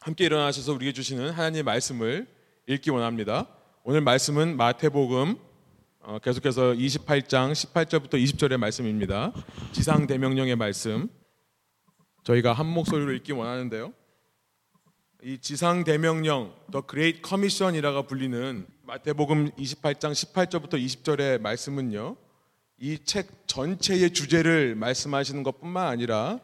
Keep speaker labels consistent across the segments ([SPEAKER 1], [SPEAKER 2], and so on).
[SPEAKER 1] 함께 일어나셔서 우리에게 주시는 하나님의 말씀을 읽기 원합니다. 오늘 말씀은 마태복음 어, 계속해서 28장 18절부터 20절의 말씀입니다. 지상 대명령의 말씀. 저희가 한 목소리로 읽기 원하는데요. 이 지상 대명령, The Great Commission이라고 불리는 마태복음 28장 18절부터 20절의 말씀은요. 이 책 전체의 주제를 말씀하시는 것뿐만 아니라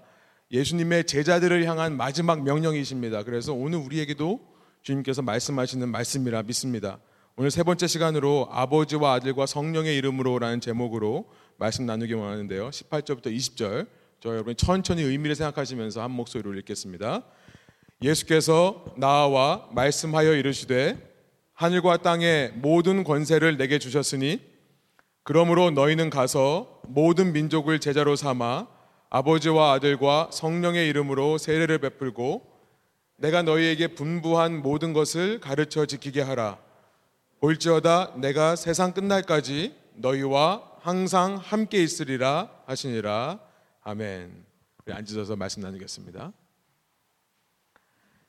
[SPEAKER 1] 예수님의 제자들을 향한 마지막 명령이십니다. 그래서 오늘 우리에게도 주님께서 말씀하시는 말씀이라 믿습니다. 오늘 세 번째 시간으로 아버지와 아들과 성령의 이름으로라는 제목으로 말씀 나누기 원하는데요. 18절부터 20절 저 여러분 천천히 의미를 생각하시면서 한 목소리로 읽겠습니다. 예수께서 나와 말씀하여 이르시되 하늘과 땅의 모든 권세를 내게 주셨으니 그러므로 너희는 가서 모든 민족을 제자로 삼아 아버지와 아들과 성령의 이름으로 세례를 베풀고 내가 너희에게 분부한 모든 것을 가르쳐 지키게 하라. 볼지어다 내가 세상 끝날까지 너희와 항상 함께 있으리라 하시니라. 아멘. 앉으셔서 말씀 나누겠습니다.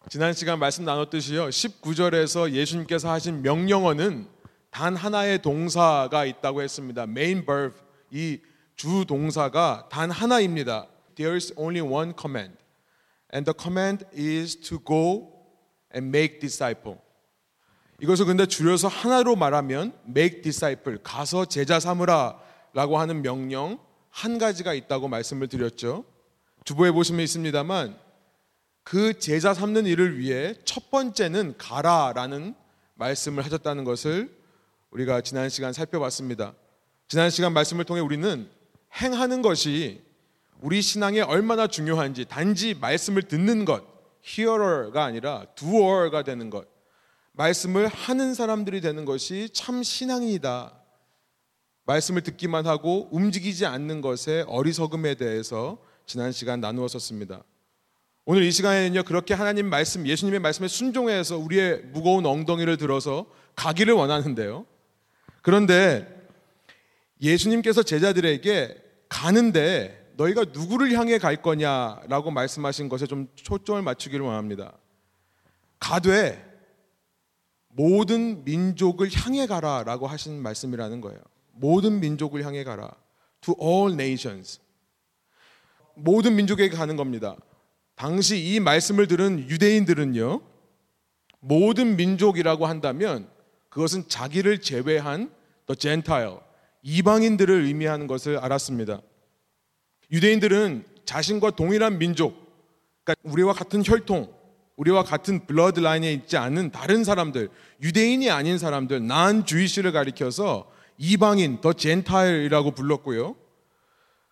[SPEAKER 1] 지난 시간 말씀 나눴듯이요. 19절에서 예수님께서 하신 명령어는 단 하나의 동사가 있다고 했습니다. main verb. 이 주 동사가 단 하나입니다. There is only one command. And the command is to go and make disciple. 이것을 근데 줄여서 하나로 말하면 make disciple, 가서 제자 삼으라라고 하는 명령 한 가지가 있다고 말씀을 드렸죠. 주보에 보시면 있습니다만 그 제자 삼는 일을 위해 첫 번째는 가라라는 말씀을 하셨다는 것을 우리가 지난 시간 살펴봤습니다. 지난 시간 말씀을 통해 우리는 행하는 것이 우리 신앙에 얼마나 중요한지 단지 말씀을 듣는 것, hearer가 아니라 doer가 되는 것, 말씀을 하는 사람들이 되는 것이 참 신앙이다. 말씀을 듣기만 하고 움직이지 않는 것의 어리석음에 대해서 지난 시간 나누었었습니다. 오늘 이 시간에는요, 그렇게 하나님 말씀, 예수님의 말씀에 순종해서 우리의 무거운 엉덩이를 들어서 가기를 원하는데요. 그런데 예수님께서 제자들에게 가는데 너희가 누구를 향해 갈 거냐라고 말씀하신 것에 좀 초점을 맞추기를 원합니다. 가되 모든 민족을 향해 가라라고 하신 말씀이라는 거예요. 모든 민족을 향해 가라. To all nations. 모든 민족에게 가는 겁니다. 당시 이 말씀을 들은 유대인들은요. 모든 민족이라고 한다면 그것은 자기를 제외한 the Gentile, 이방인들을 의미하는 것을 알았습니다. 유대인들은 자신과 동일한 민족, 그러니까 우리와 같은 혈통, 우리와 같은 블러드 라인에 있지 않은 다른 사람들, 유대인이 아닌 사람들, 난 주이시를 가리켜서 이방인, 더 젠타일이라고 불렀고요.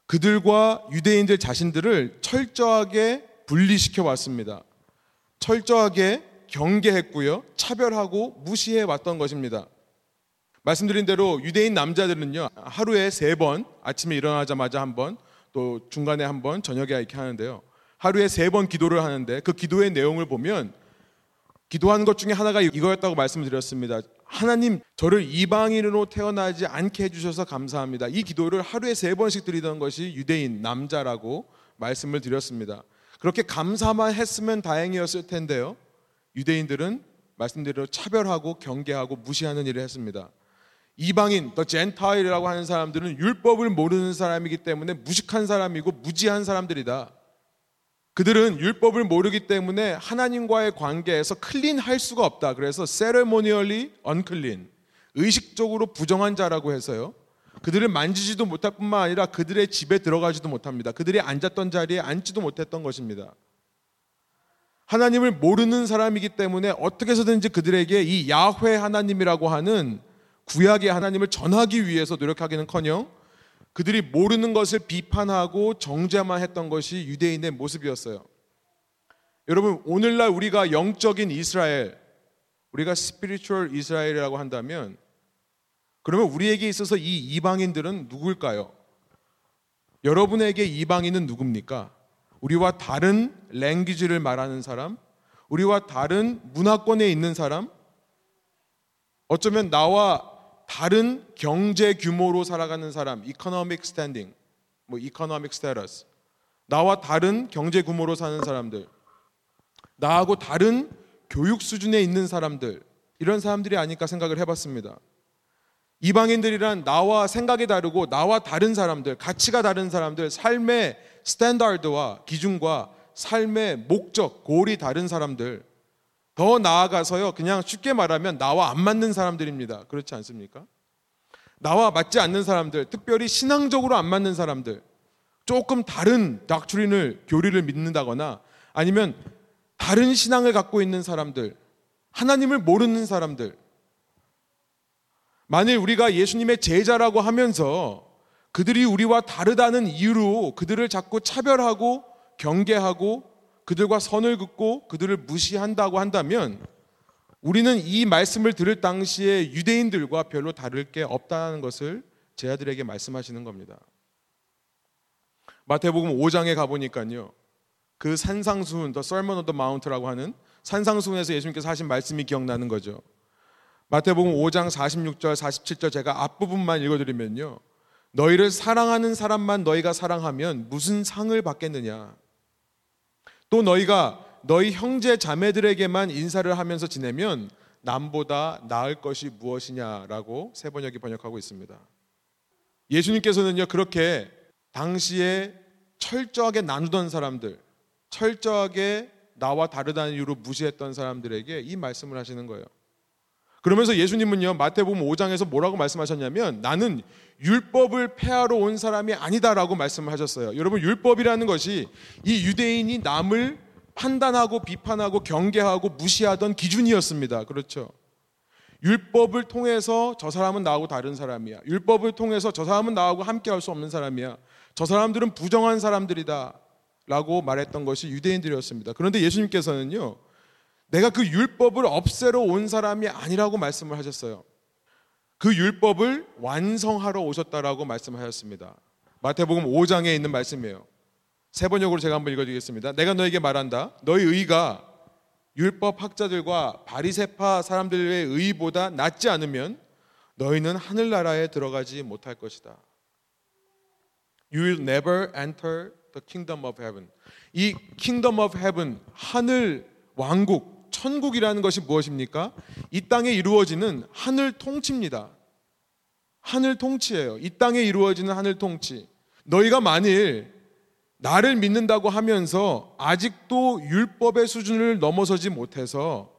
[SPEAKER 1] 그들과 유대인들 자신들을 철저하게 분리시켜 왔습니다. 철저하게 경계했고요. 차별하고 무시해 왔던 것입니다. 말씀드린 대로 유대인 남자들은요. 하루에 세 번, 아침에 일어나자마자 한 번, 또 중간에 한 번, 저녁에 이렇게 하는데요. 하루에 세 번 기도를 하는데 그 기도의 내용을 보면 기도하는 것 중에 하나가 이거였다고 말씀을 드렸습니다. 하나님, 저를 이방인으로 태어나지 않게 해주셔서 감사합니다. 이 기도를 하루에 세 번씩 드리던 것이 유대인 남자라고 말씀을 드렸습니다. 그렇게 감사만 했으면 다행이었을 텐데요. 유대인들은 말씀대로 차별하고 경계하고 무시하는 일을 했습니다. 이방인, 더 젠타일이라고 하는 사람들은 율법을 모르는 사람이기 때문에 무식한 사람이고 무지한 사람들이다. 그들은 율법을 모르기 때문에 하나님과의 관계에서 클린할 수가 없다. 그래서 ceremonially unclean, 의식적으로 부정한 자라고 해서요. 그들을 만지지도 못할 뿐만 아니라 그들의 집에 들어가지도 못합니다. 그들이 앉았던 자리에 앉지도 못했던 것입니다. 하나님을 모르는 사람이기 때문에 어떻게 해서든지 그들에게 이 야훼 하나님이라고 하는 구약의 하나님을 전하기 위해서 노력하기는커녕 그들이 모르는 것을 비판하고 정죄만 했던 것이 유대인의 모습이었어요. 여러분 오늘날 우리가 영적인 이스라엘, 우리가 스피리추얼 이스라엘이라고 한다면 그러면 우리에게 있어서 이 이방인들은 누굴까요? 여러분에게 이방인은 누굽니까? 우리와 다른 랭귀지를 말하는 사람, 우리와 다른 문화권에 있는 사람, 어쩌면 나와 다른 경제 규모로 살아가는 사람, economic standing, 뭐 economic status, 나와 다른 경제 규모로 사는 사람들, 나하고 다른 교육 수준에 있는 사람들, 이런 사람들이 아닐까 생각을 해봤습니다. 이방인들이란 나와 생각이 다르고 나와 다른 사람들, 가치가 다른 사람들, 삶의 스탠다드와 기준과 삶의 목적, 골이 다른 사람들, 더 나아가서요, 그냥 쉽게 말하면 나와 안 맞는 사람들입니다. 그렇지 않습니까? 나와 맞지 않는 사람들, 특별히 신앙적으로 안 맞는 사람들, 조금 다른 닥트린을, 교리를 믿는다거나 아니면 다른 신앙을 갖고 있는 사람들, 하나님을 모르는 사람들, 만일 우리가 예수님의 제자라고 하면서 그들이 우리와 다르다는 이유로 그들을 자꾸 차별하고 경계하고 그들과 선을 긋고 그들을 무시한다고 한다면 우리는 이 말씀을 들을 당시에 유대인들과 별로 다를 게 없다는 것을 제자들에게 말씀하시는 겁니다. 마태복음 5장에 가보니까요. 그 산상수훈, 더 on the Mount라고 하는 산상수훈에서 예수님께서 하신 말씀이 기억나는 거죠. 마태복음 5장 46절, 47절 제가 앞부분만 읽어드리면요. 너희를 사랑하는 사람만 너희가 사랑하면 무슨 상을 받겠느냐. 또 너희가 너희 형제 자매들에게만 인사를 하면서 지내면 남보다 나을 것이 무엇이냐라고 세 번역이 번역하고 있습니다. 예수님께서는요 그렇게 당시에 철저하게 나누던 사람들, 철저하게 나와 다르다는 이유로 무시했던 사람들에게 이 말씀을 하시는 거예요. 그러면서 예수님은요 마태복음 5장에서 뭐라고 말씀하셨냐면 나는 율법을 폐하러 온 사람이 아니다라고 말씀을 하셨어요. 여러분 율법이라는 것이 이 유대인이 남을 판단하고 비판하고 경계하고 무시하던 기준이었습니다. 그렇죠. 율법을 통해서 저 사람은 나하고 다른 사람이야. 율법을 통해서 저 사람은 나하고 함께 할 수 없는 사람이야. 저 사람들은 부정한 사람들이다. 라고 말했던 것이 유대인들이었습니다. 그런데 예수님께서는요, 내가 그 율법을 없애러 온 사람이 아니라고 말씀을 하셨어요. 그 율법을 완성하러 오셨다라고 말씀하셨습니다. 마태복음 5장에 있는 말씀이에요. 세 번역으로 제가 한번 읽어드리겠습니다. 내가 너에게 말한다. 너희 의가 율법 학자들과 바리세파 사람들의 의보다 낫지 않으면 너희는 하늘나라에 들어가지 못할 것이다. You will never enter the kingdom of heaven. 이 kingdom of heaven 하늘 왕국 천국이라는 것이 무엇입니까? 이 땅에 이루어지는 하늘 통치입니다. 하늘 통치예요. 이 땅에 이루어지는 하늘 통치. 너희가 만일 나를 믿는다고 하면서 아직도 율법의 수준을 넘어서지 못해서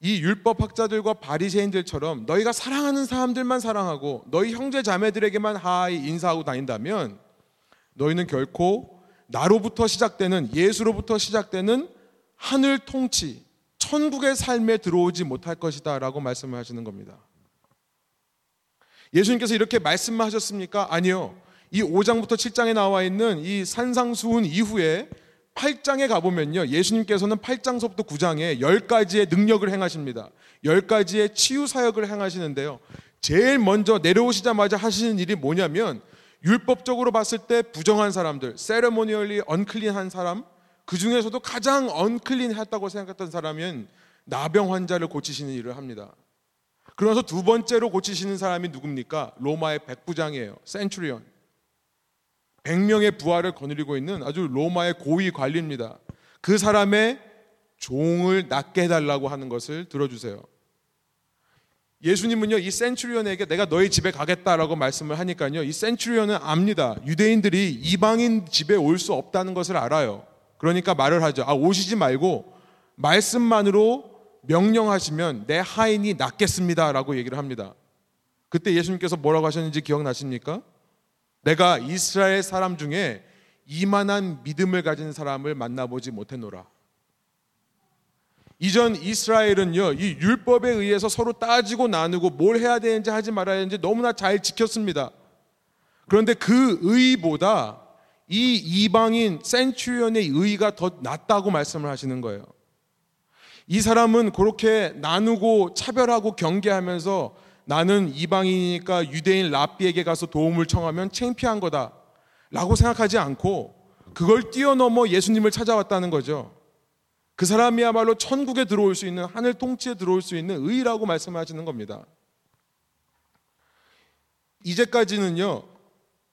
[SPEAKER 1] 이 율법 학자들과 바리새인들처럼 너희가 사랑하는 사람들만 사랑하고 너희 형제 자매들에게만 하이 인사하고 다닌다면 너희는 결코 나로부터 시작되는 예수로부터 시작되는 하늘 통치, 천국의 삶에 들어오지 못할 것이다 라고 말씀을 하시는 겁니다. 예수님께서 이렇게 말씀하셨습니까? 아니요. 이 5장부터 7장에 나와 있는 이 산상수훈 이후에 8장에 가보면요. 예수님께서는 8장서부터 9장에 10가지의 능력을 행하십니다. 10가지의 치유 사역을 행하시는데요. 제일 먼저 내려오시자마자 하시는 일이 뭐냐면 율법적으로 봤을 때 부정한 사람들, 세레모니얼리 언클린한 사람, 그 중에서도 가장 언클린했다고 생각했던 사람은 나병 환자를 고치시는 일을 합니다. 그러면서 두 번째로 고치시는 사람이 누굽니까? 로마의 백부장이에요. 센츄리온. 100명의 부하를 거느리고 있는 아주 로마의 고위 관리입니다. 그 사람의 종을 낫게 해달라고 하는 것을 들어주세요. 예수님은요, 이 센츄리온에게 내가 너희 집에 가겠다라고 말씀을 하니까요, 이 센츄리온은 압니다. 유대인들이 이방인 집에 올 수 없다는 것을 알아요. 그러니까 말을 하죠. 아, 오시지 말고 말씀만으로 명령하시면 내 하인이 낫겠습니다. 라고 얘기를 합니다. 그때 예수님께서 뭐라고 하셨는지 기억나십니까? 내가 이스라엘 사람 중에 이만한 믿음을 가진 사람을 만나보지 못했노라. 이전 이스라엘은요, 이 율법에 의해서 서로 따지고 나누고 뭘 해야 되는지 하지 말아야 되는지 너무나 잘 지켰습니다. 그런데 그 의보다 이 이방인 센츄리온의 의가 더 낫다고 말씀을 하시는 거예요. 이 사람은 그렇게 나누고 차별하고 경계하면서 나는 이방인이니까 유대인 랍비에게 가서 도움을 청하면 창피한 거다. 라고 생각하지 않고 그걸 뛰어넘어 예수님을 찾아왔다는 거죠. 그 사람이야말로 천국에 들어올 수 있는 하늘 통치에 들어올 수 있는 의라고 말씀하시는 겁니다. 이제까지는요,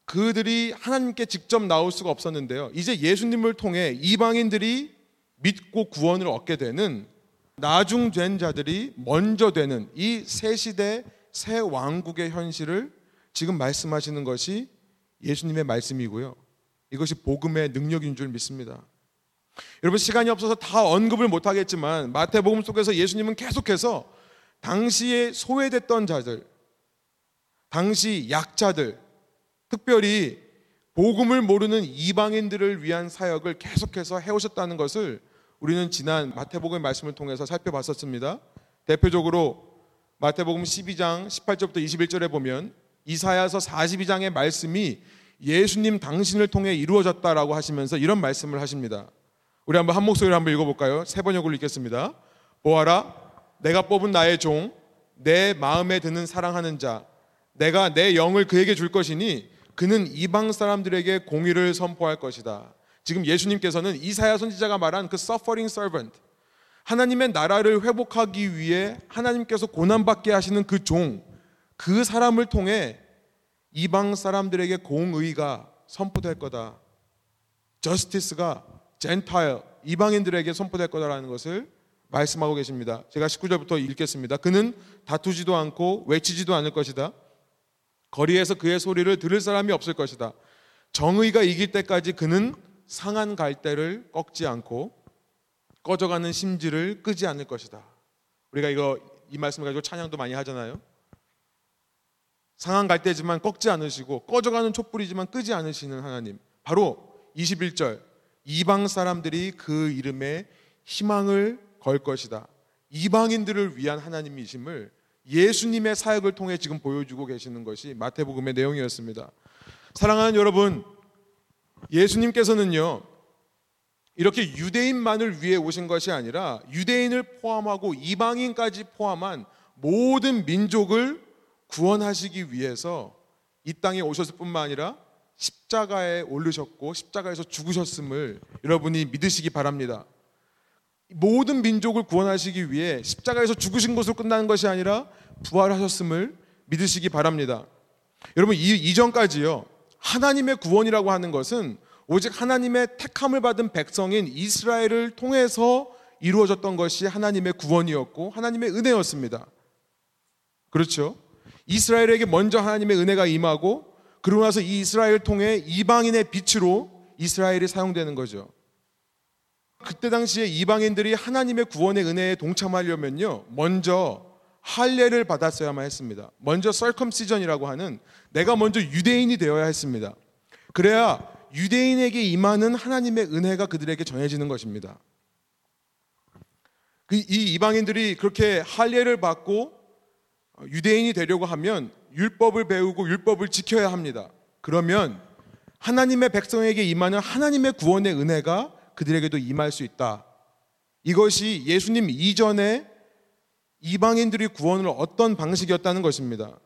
[SPEAKER 1] 그들이 하나님께 직접 나올 수가 없었는데요. 이제 예수님을 통해 이방인들이 믿고 구원을 얻게 되는 나중 된 자들이 먼저 되는 이 새 시대 새 왕국의 현실을 지금 말씀하시는 것이 예수님의 말씀이고요. 이것이 복음의 능력인 줄 믿습니다. 여러분 시간이 없어서 다 언급을 못 하겠지만 마태복음 속에서 예수님은 계속해서 당시에 소외됐던 자들, 당시 약자들, 특별히 복음을 모르는 이방인들을 위한 사역을 계속해서 해오셨다는 것을 우리는 지난 마태복음의 말씀을 통해서 살펴봤었습니다. 대표적으로 마태복음 12장 18절부터 21절에 보면 이사야서 42장의 말씀이 예수님 당신을 통해 이루어졌다라고 하시면서 이런 말씀을 하십니다. 우리 한번 한 목소리로 한번 읽어볼까요? 세 번역으로 읽겠습니다. 보아라, 내가 뽑은 나의 종, 내 마음에 드는 사랑하는 자, 내가 내 영을 그에게 줄 것이니 그는 이방 사람들에게 공의를 선포할 것이다. 지금 예수님께서는 이사야 선지자가 말한 그 suffering servant, 하나님의 나라를 회복하기 위해 하나님께서 고난받게 하시는 그 종, 그 사람을 통해 이방 사람들에게 공의가 선포될 거다. 저스티스가 젠타일 이방인들에게 선포될 거다라는 것을 말씀하고 계십니다. 제가 19절부터 읽겠습니다. 그는 다투지도 않고 외치지도 않을 것이다. 거리에서 그의 소리를 들을 사람이 없을 것이다. 정의가 이길 때까지 그는 상한 갈대를 꺾지 않고 꺼져가는 심지를 끄지 않을 것이다. 우리가 이거 이 말씀을 가지고 찬양도 많이 하잖아요. 상한 갈대지만 꺾지 않으시고 꺼져가는 촛불이지만 끄지 않으시는 하나님. 바로 21절 이방 사람들이 그 이름에 희망을 걸 것이다. 이방인들을 위한 하나님이심을 예수님의 사역을 통해 지금 보여주고 계시는 것이 마태복음의 내용이었습니다. 사랑하는 여러분, 예수님께서는요, 이렇게 유대인만을 위해 오신 것이 아니라 유대인을 포함하고 이방인까지 포함한 모든 민족을 구원하시기 위해서 이 땅에 오셨을 뿐만 아니라 십자가에 올르셨고 십자가에서 죽으셨음을 여러분이 믿으시기 바랍니다. 모든 민족을 구원하시기 위해 십자가에서 죽으신 것으로 끝나는 것이 아니라 부활하셨음을 믿으시기 바랍니다. 여러분 이 이전까지요 하나님의 구원이라고 하는 것은 오직 하나님의 택함을 받은 백성인 이스라엘을 통해서 이루어졌던 것이 하나님의 구원이었고 하나님의 은혜였습니다. 그렇죠? 이스라엘에게 먼저 하나님의 은혜가 임하고 그러고 나서 이 이스라엘을 통해 이방인의 빛으로 이스라엘이 사용되는 거죠. 그때 당시에 이방인들이 하나님의 구원의 은혜에 동참하려면요. 먼저 할례를 받았어야만 했습니다. 먼저 썰컴시전이라고 하는 내가 먼저 유대인이 되어야 했습니다. 그래야 유대인에게 임하는 하나님의 은혜가 그들에게 전해지는 것입니다. 그이 이방인들이 그렇게 할례를 받고 유대인이 되려고 하면 율법을 배우고 율법을 지켜야 합니다. 그러면 하나님의 백성에게 임하는 하나님의 구원의 은혜가 그들에게도 임할 수 있다. 이것이 예수님 이전에 이방인들이 구원을 어떤 방식이었다는 것입니다.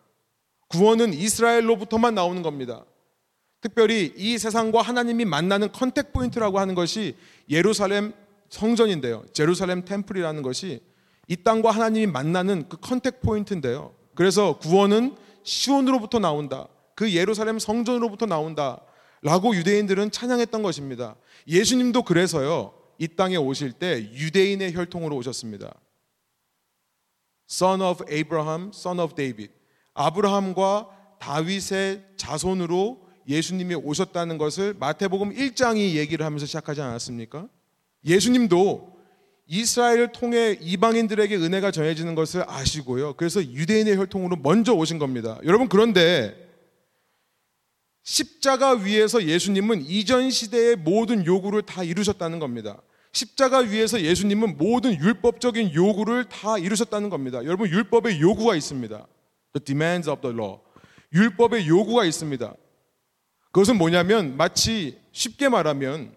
[SPEAKER 1] 구원은 이스라엘로부터만 나오는 겁니다. 특별히 이 세상과 하나님이 만나는 contact point라고 하는 것이 예루살렘 성전인데요. 제루살렘 템플이라는 것이 이 땅과 하나님이 만나는 그 컨택 포인트인데요. 그래서 구원은 시온으로부터 나온다. 그 예루살렘 성전으로부터 나온다. 라고 유대인들은 찬양했던 것입니다. 예수님도 그래서요. 이 땅에 오실 때 유대인의 혈통으로 오셨습니다. Son of Abraham, Son of David. 아브라함과 다윗의 자손으로 예수님이 오셨다는 것을 마태복음 1장이 얘기를 하면서 시작하지 않았습니까? 예수님도 이스라엘을 통해 이방인들에게 은혜가 전해지는 것을 아시고요. 그래서 유대인의 혈통으로 먼저 오신 겁니다. 여러분 그런데 십자가 위에서 예수님은 이전 시대의 모든 요구를 다 이루셨다는 겁니다. 십자가 위에서 예수님은 모든 율법적인 요구를 다 이루셨다는 겁니다. 여러분 율법의 요구가 있습니다. The demands of the law. 율법의 요구가 있습니다. 그것은 뭐냐면 마치 쉽게 말하면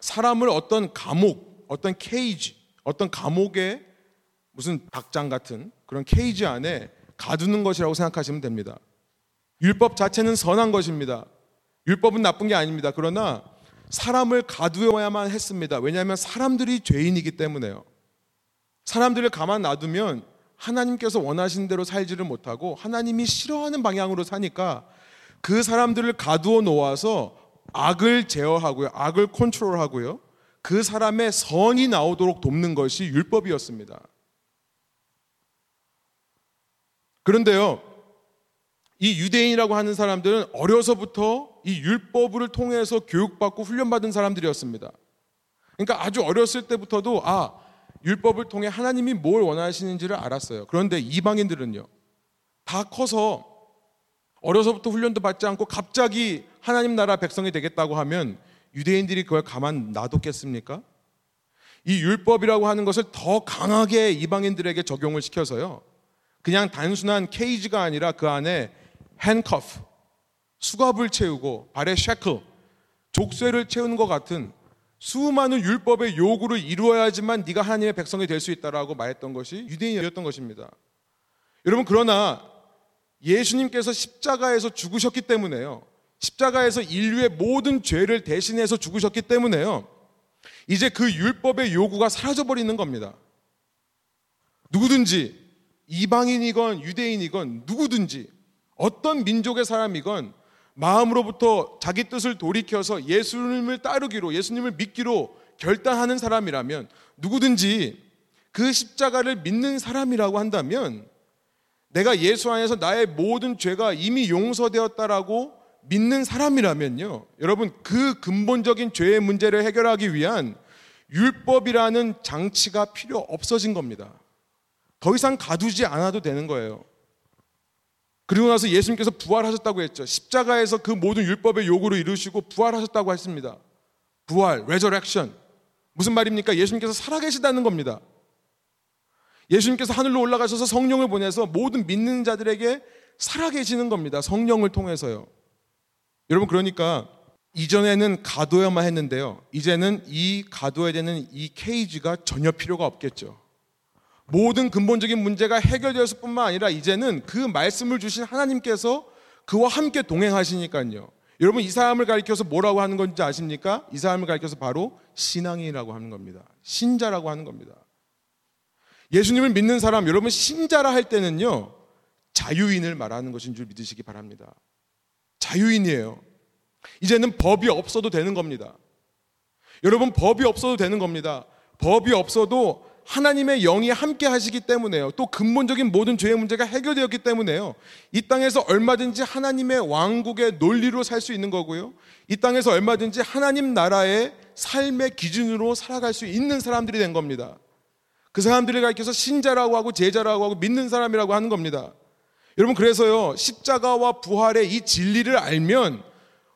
[SPEAKER 1] 사람을 어떤 감옥 어떤 케이지, 어떤 감옥의 무슨 닭장 같은 그런 케이지 안에 가두는 것이라고 생각하시면 됩니다. 율법 자체는 선한 것입니다. 율법은 나쁜 게 아닙니다. 그러나 사람을 가두어야만 했습니다. 왜냐하면 사람들이 죄인이기 때문에요. 사람들을 가만 놔두면 하나님께서 원하신 대로 살지를 못하고 하나님이 싫어하는 방향으로 사니까 그 사람들을 가두어 놓아서 악을 제어하고요. 악을 컨트롤하고요. 그 사람의 선이 나오도록 돕는 것이 율법이었습니다. 그런데요, 이 유대인이라고 하는 사람들은 어려서부터 이 율법을 통해서 교육받고 훈련받은 사람들이었습니다. 그러니까 아주 어렸을 때부터도 아, 율법을 통해 하나님이 뭘 원하시는지를 알았어요. 그런데 이방인들은요, 다 커서 어려서부터 훈련도 받지 않고 갑자기 하나님 나라 백성이 되겠다고 하면 유대인들이 그걸 가만 놔뒀겠습니까? 이 율법이라고 하는 것을 더 강하게 이방인들에게 적용을 시켜서요. 그냥 단순한 케이지가 아니라 그 안에 핸커프, 수갑을 채우고 발에 쉐클, 족쇄를 채우는 것 같은 수많은 율법의 요구를 이루어야지만 네가 하나님의 백성이 될 수 있다라고 말했던 것이 유대인이었던 것입니다. 여러분 그러나 예수님께서 십자가에서 죽으셨기 때문에요. 십자가에서 인류의 모든 죄를 대신해서 죽으셨기 때문에요. 이제 그 율법의 요구가 사라져 버리는 겁니다. 누구든지 이방인이건 유대인이건 누구든지 어떤 민족의 사람이건 마음으로부터 자기 뜻을 돌이켜서 예수님을 따르기로 예수님을 믿기로 결단하는 사람이라면 누구든지 그 십자가를 믿는 사람이라고 한다면 내가 예수 안에서 나의 모든 죄가 이미 용서되었다라고 믿는 사람이라면요. 여러분 그 근본적인 죄의 문제를 해결하기 위한 율법이라는 장치가 필요 없어진 겁니다. 더 이상 가두지 않아도 되는 거예요. 그리고 나서 예수님께서 부활하셨다고 했죠. 십자가에서 그 모든 율법의 요구를 이루시고 부활하셨다고 했습니다. 부활, resurrection. 무슨 말입니까? 예수님께서 살아계시다는 겁니다. 예수님께서 하늘로 올라가셔서 성령을 보내서 모든 믿는 자들에게 살아계시는 겁니다. 성령을 통해서요. 여러분 그러니까 이전에는 가둬야만 했는데요. 이제는 이 가둬야 되는 이 케이지가 전혀 필요가 없겠죠. 모든 근본적인 문제가 해결되었을 뿐만 아니라 이제는 그 말씀을 주신 하나님께서 그와 함께 동행하시니까요. 여러분 이 사람을 가리켜서 뭐라고 하는 건지 아십니까? 이 사람을 가리켜서 바로 신앙이라고 하는 겁니다. 신자라고 하는 겁니다. 예수님을 믿는 사람, 여러분 신자라 할 때는요, 자유인을 말하는 것인 줄 믿으시기 바랍니다. 자유인이에요. 이제는 법이 없어도 되는 겁니다. 여러분, 법이 없어도 되는 겁니다. 법이 없어도 하나님의 영이 함께 하시기 때문에요. 또 근본적인 모든 죄의 문제가 해결되었기 때문에요. 이 땅에서 얼마든지 하나님의 왕국의 논리로 살 수 있는 거고요. 이 땅에서 얼마든지 하나님 나라의 삶의 기준으로 살아갈 수 있는 사람들이 된 겁니다. 그 사람들을 가리켜서 신자라고 하고 제자라고 하고 믿는 사람이라고 하는 겁니다. 여러분 그래서요 십자가와 부활의 이 진리를 알면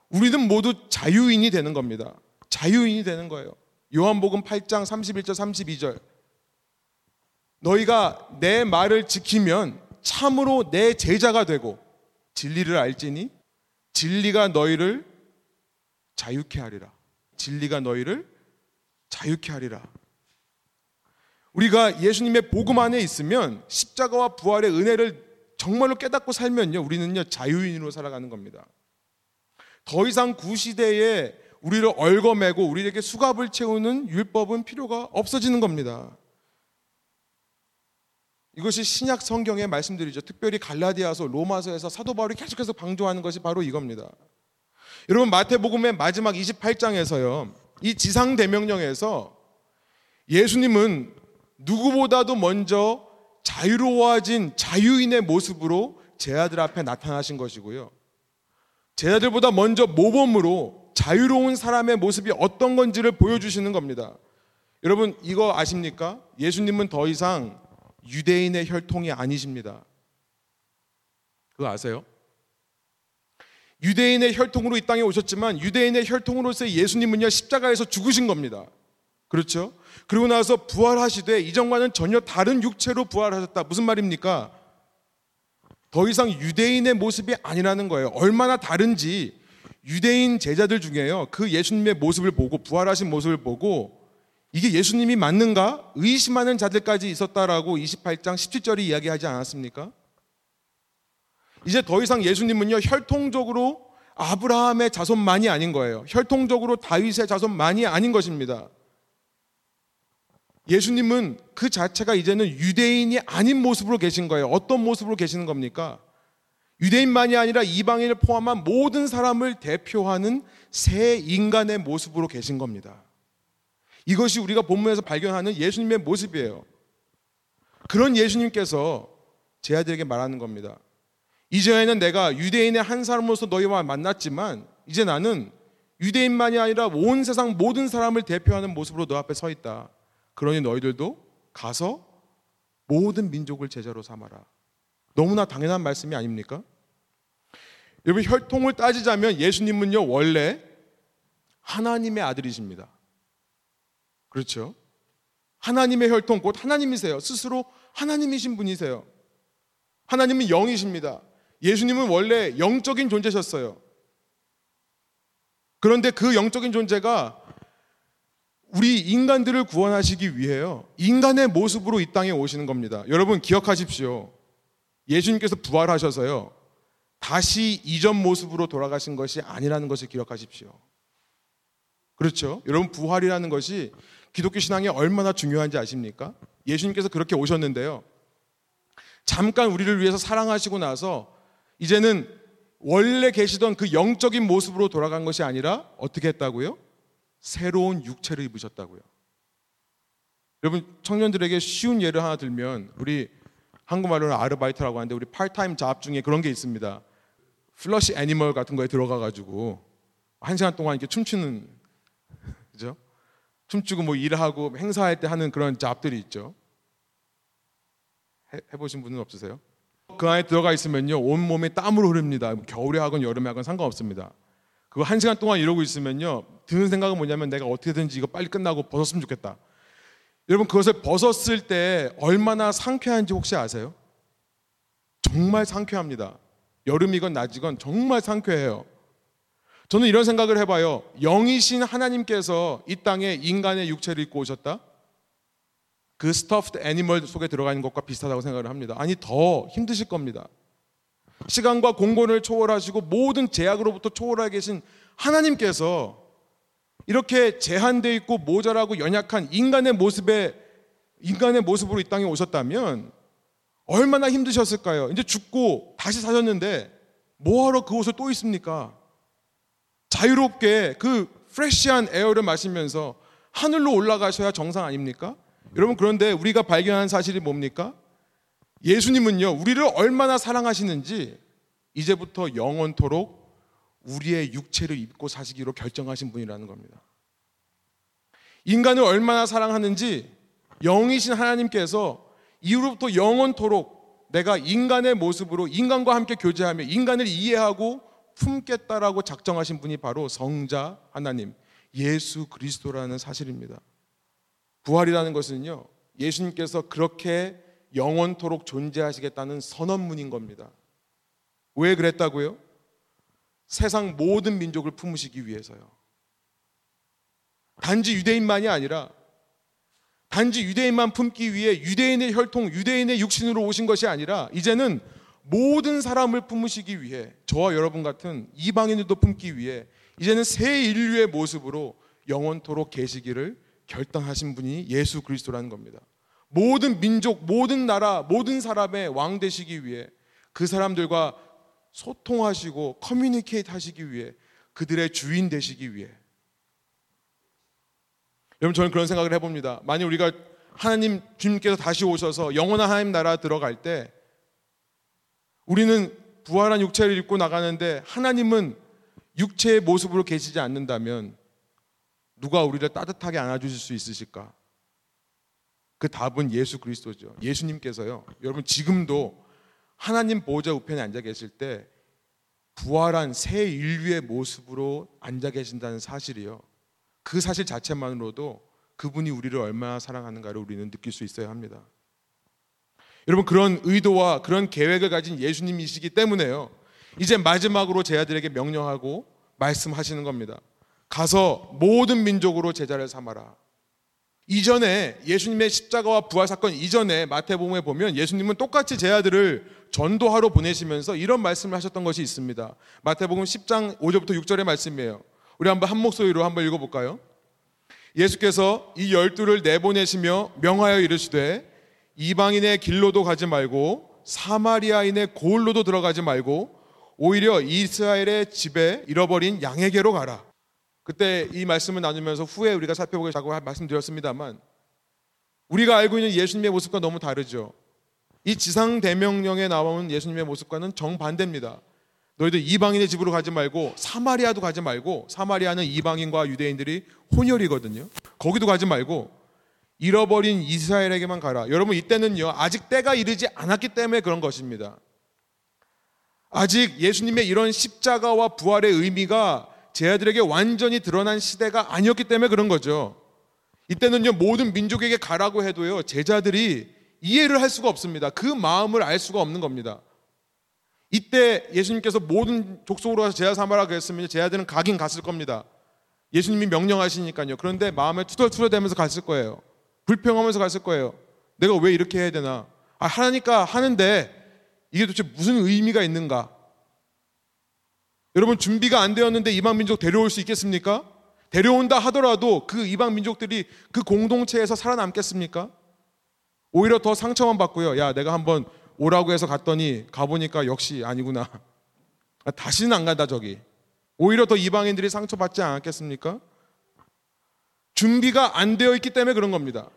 [SPEAKER 1] 우리는 모두 자유인이 되는 겁니다. 자유인이 되는 거예요. 요한복음 8장 31절 32절 너희가 내 말을 지키면 참으로 내 제자가 되고 진리를 알지니 진리가 너희를 자유케 하리라. 진리가 너희를 자유케 하리라. 우리가 예수님의 복음 안에 있으면 십자가와 부활의 은혜를 정말로 깨닫고 살면요, 우리는요, 자유인으로 살아가는 겁니다. 더 이상 구시대에 우리를 얽어매고 우리에게 수갑을 채우는 율법은 필요가 없어지는 겁니다. 이것이 신약 성경의 말씀들이죠. 특별히 갈라디아서, 로마서에서 사도 바울이 계속해서 방조하는 것이 바로 이겁니다. 여러분 마태복음의 마지막 28장에서요. 이 지상 대명령에서 예수님은 누구보다도 먼저 자유로워진 자유인의 모습으로 제자들 앞에 나타나신 것이고요. 제자들보다 먼저 모범으로 자유로운 사람의 모습이 어떤 건지를 보여주시는 겁니다. 여러분 이거 아십니까? 예수님은 더 이상 유대인의 혈통이 아니십니다. 그거 아세요? 유대인의 혈통으로 이 땅에 오셨지만 유대인의 혈통으로서의 예수님은요 십자가에서 죽으신 겁니다. 그렇죠? 그리고 나서 부활하시되 이전과는 전혀 다른 육체로 부활하셨다. 무슨 말입니까? 더 이상 유대인의 모습이 아니라는 거예요. 얼마나 다른지 유대인 제자들 중에요. 그 예수님의 모습을 보고 부활하신 모습을 보고 이게 예수님이 맞는가? 의심하는 자들까지 있었다라고 28장 17절이 이야기하지 않았습니까? 이제 더 이상 예수님은요, 혈통적으로 아브라함의 자손만이 아닌 거예요. 혈통적으로 다윗의 자손만이 아닌 것입니다. 예수님은 그 자체가 이제는 유대인이 아닌 모습으로 계신 거예요. 어떤 모습으로 계시는 겁니까? 유대인만이 아니라 이방인을 포함한 모든 사람을 대표하는 새 인간의 모습으로 계신 겁니다. 이것이 우리가 본문에서 발견하는 예수님의 모습이에요. 그런 예수님께서 제 아들에게 말하는 겁니다. 이전에는 내가 유대인의 한 사람으로서 너희와 만났지만 이제 나는 유대인만이 아니라 온 세상 모든 사람을 대표하는 모습으로 너 앞에 서 있다. 그러니 너희들도 가서 모든 민족을 제자로 삼아라. 너무나 당연한 말씀이 아닙니까? 여러분 혈통을 따지자면 예수님은요 원래 하나님의 아들이십니다. 그렇죠? 하나님의 혈통 곧 하나님이세요. 스스로 하나님이신 분이세요. 하나님은 영이십니다. 예수님은 원래 영적인 존재셨어요. 그런데 그 영적인 존재가 우리 인간들을 구원하시기 위해요. 인간의 모습으로 이 땅에 오시는 겁니다. 여러분 기억하십시오. 예수님께서 부활하셔서요. 다시 이전 모습으로 돌아가신 것이 아니라는 것을 기억하십시오. 그렇죠? 여러분 부활이라는 것이 기독교 신앙에 얼마나 중요한지 아십니까? 예수님께서 그렇게 오셨는데요. 잠깐 우리를 위해서 사랑하시고 나서 이제는 원래 계시던 그 영적인 모습으로 돌아간 것이 아니라 어떻게 했다고요? 새로운 육체를 입으셨다고요. 여러분 청년들에게 쉬운 예를 하나 들면 우리 한국말로는 아르바이트라고 하는데 우리 part-time job 중에 그런 게 있습니다. plush animal 같은 거에 들어가 가지고 한 시간 동안 이렇게 춤추는 그죠? 춤추고 뭐 일하고 행사할 때 하는 그런 job들이 있죠. 해, 해보신 분은 없으세요? 그 안에 들어가 있으면요 온 몸이 땀으로 흐릅니다. 겨울에 하건 여름에 하건 상관없습니다. 그거 한 시간 동안 이러고 있으면요 드는 생각은 뭐냐면 내가 어떻게든지 이거 빨리 끝나고 벗었으면 좋겠다. 여러분 그것을 벗었을 때 얼마나 상쾌한지 혹시 아세요? 정말 상쾌합니다. 여름이건 낮이건 정말 상쾌해요. 저는 이런 생각을 해봐요. 영이신 하나님께서 이 땅에 인간의 육체를 입고 오셨다? 그 stuffed animal 속에 들어가 있는 것과 비슷하다고 생각을 합니다. 아니 더 힘드실 겁니다. 시간과 공간을 초월하시고 모든 제약으로부터 초월하 계신 하나님께서 이렇게 제한되어 있고 모자라고 연약한 인간의 모습에 인간의 모습으로 이 땅에 오셨다면 얼마나 힘드셨을까요? 이제 죽고 다시 사셨는데 뭐하러 그 옷을 또 있습니까? 자유롭게 그 프레시한 에어를 마시면서 하늘로 올라가셔야 정상 아닙니까? 여러분 그런데 우리가 발견한 사실이 뭡니까? 예수님은요 우리를 얼마나 사랑하시는지 이제부터 영원토록 우리의 육체를 입고 사시기로 결정하신 분이라는 겁니다. 인간을 얼마나 사랑하는지 영이신 하나님께서 이후로부터 영원토록 내가 인간의 모습으로 인간과 함께 교제하며 인간을 이해하고 품겠다라고 작정하신 분이 바로 성자 하나님 예수 그리스도라는 사실입니다. 부활이라는 것은요. 예수님께서 그렇게 영원토록 존재하시겠다는 선언문인 겁니다. 왜 그랬다고요? 세상 모든 민족을 품으시기 위해서요. 단지 유대인만이 아니라 단지 유대인만 품기 위해 유대인의 혈통, 유대인의 육신으로 오신 것이 아니라 이제는 모든 사람을 품으시기 위해 저와 여러분 같은 이방인들도 품기 위해 이제는 새 인류의 모습으로 영원토록 계시기를 결단하신 분이 예수 그리스도라는 겁니다. 모든 민족, 모든 나라, 모든 사람의 왕 되시기 위해 그 사람들과 소통하시고 커뮤니케이트 하시기 위해 그들의 주인 되시기 위해 여러분 저는 그런 생각을 해봅니다. 만약 우리가 하나님 주님께서 다시 오셔서 영원한 하나님 나라 들어갈 때 우리는 부활한 육체를 입고 나가는데 하나님은 육체의 모습으로 계시지 않는다면 누가 우리를 따뜻하게 안아주실 수 있으실까? 그 답은 예수 그리스도죠. 예수님께서요. 여러분 지금도 하나님 보호자 우편에 앉아 계실 때 부활한 새 인류의 모습으로 앉아 계신다는 사실이요. 그 사실 자체만으로도 그분이 우리를 얼마나 사랑하는가를 우리는 느낄 수 있어야 합니다. 여러분 그런 의도와 그런 계획을 가진 예수님이시기 때문에요. 이제 마지막으로 제 아들에게 명령하고 말씀하시는 겁니다. 가서 모든 민족으로 제자를 삼아라. 이전에 예수님의 십자가와 부활 사건 이전에 마태복음에 보면 예수님은 똑같이 제 아들을 전도하러 보내시면서 이런 말씀을 하셨던 것이 있습니다. 마태복음 10장 5절부터 6절의 말씀이에요. 우리 한번 한 목소리로 한번 읽어볼까요? 예수께서 이 열두를 내보내시며 명하여 이르시되 이방인의 길로도 가지 말고 사마리아인의 고을로도 들어가지 말고 오히려 이스라엘의 집에 잃어버린 양에게로 가라. 그때 이 말씀을 나누면서 후에 우리가 살펴보자고 말씀드렸습니다만 우리가 알고 있는 예수님의 모습과 너무 다르죠. 이 지상 대명령에 나오는 예수님의 모습과는 정반대입니다. 너희들 이방인의 집으로 가지 말고 사마리아도 가지 말고 사마리아는 이방인과 유대인들이 혼혈이거든요. 거기도 가지 말고 잃어버린 이스라엘에게만 가라. 여러분 이때는요 아직 때가 이르지 않았기 때문에 그런 것입니다. 아직 예수님의 이런 십자가와 부활의 의미가 제 아들에게 완전히 드러난 시대가 아니었기 때문에 그런 거죠. 이때는요 모든 민족에게 가라고 해도요 제자들이 이해를 할 수가 없습니다. 그 마음을 알 수가 없는 겁니다. 이때 예수님께서 모든 족속으로 가서 제자 삼아라 그랬으면 제 아들은 가긴 갔을 겁니다. 예수님이 명령하시니까요. 그런데 마음에 투덜투덜대면서 갔을 거예요. 불평하면서 갔을 거예요. 내가 왜 이렇게 해야 되나? 아, 하니까 하는데 이게 도대체 무슨 의미가 있는가? 여러분 준비가 안 되었는데 이방 민족 데려올 수 있겠습니까? 데려온다 하더라도 그 이방 민족들이 그 공동체에서 살아남겠습니까? 오히려 더 상처만 받고요. 야, 내가 한번 오라고 해서 갔더니 가보니까 역시 아니구나. 아, 다시는 안 간다, 저기. 오히려 더 이방인들이 상처받지 않았겠습니까? 준비가 안 되어 있기 때문에 그런 겁니다.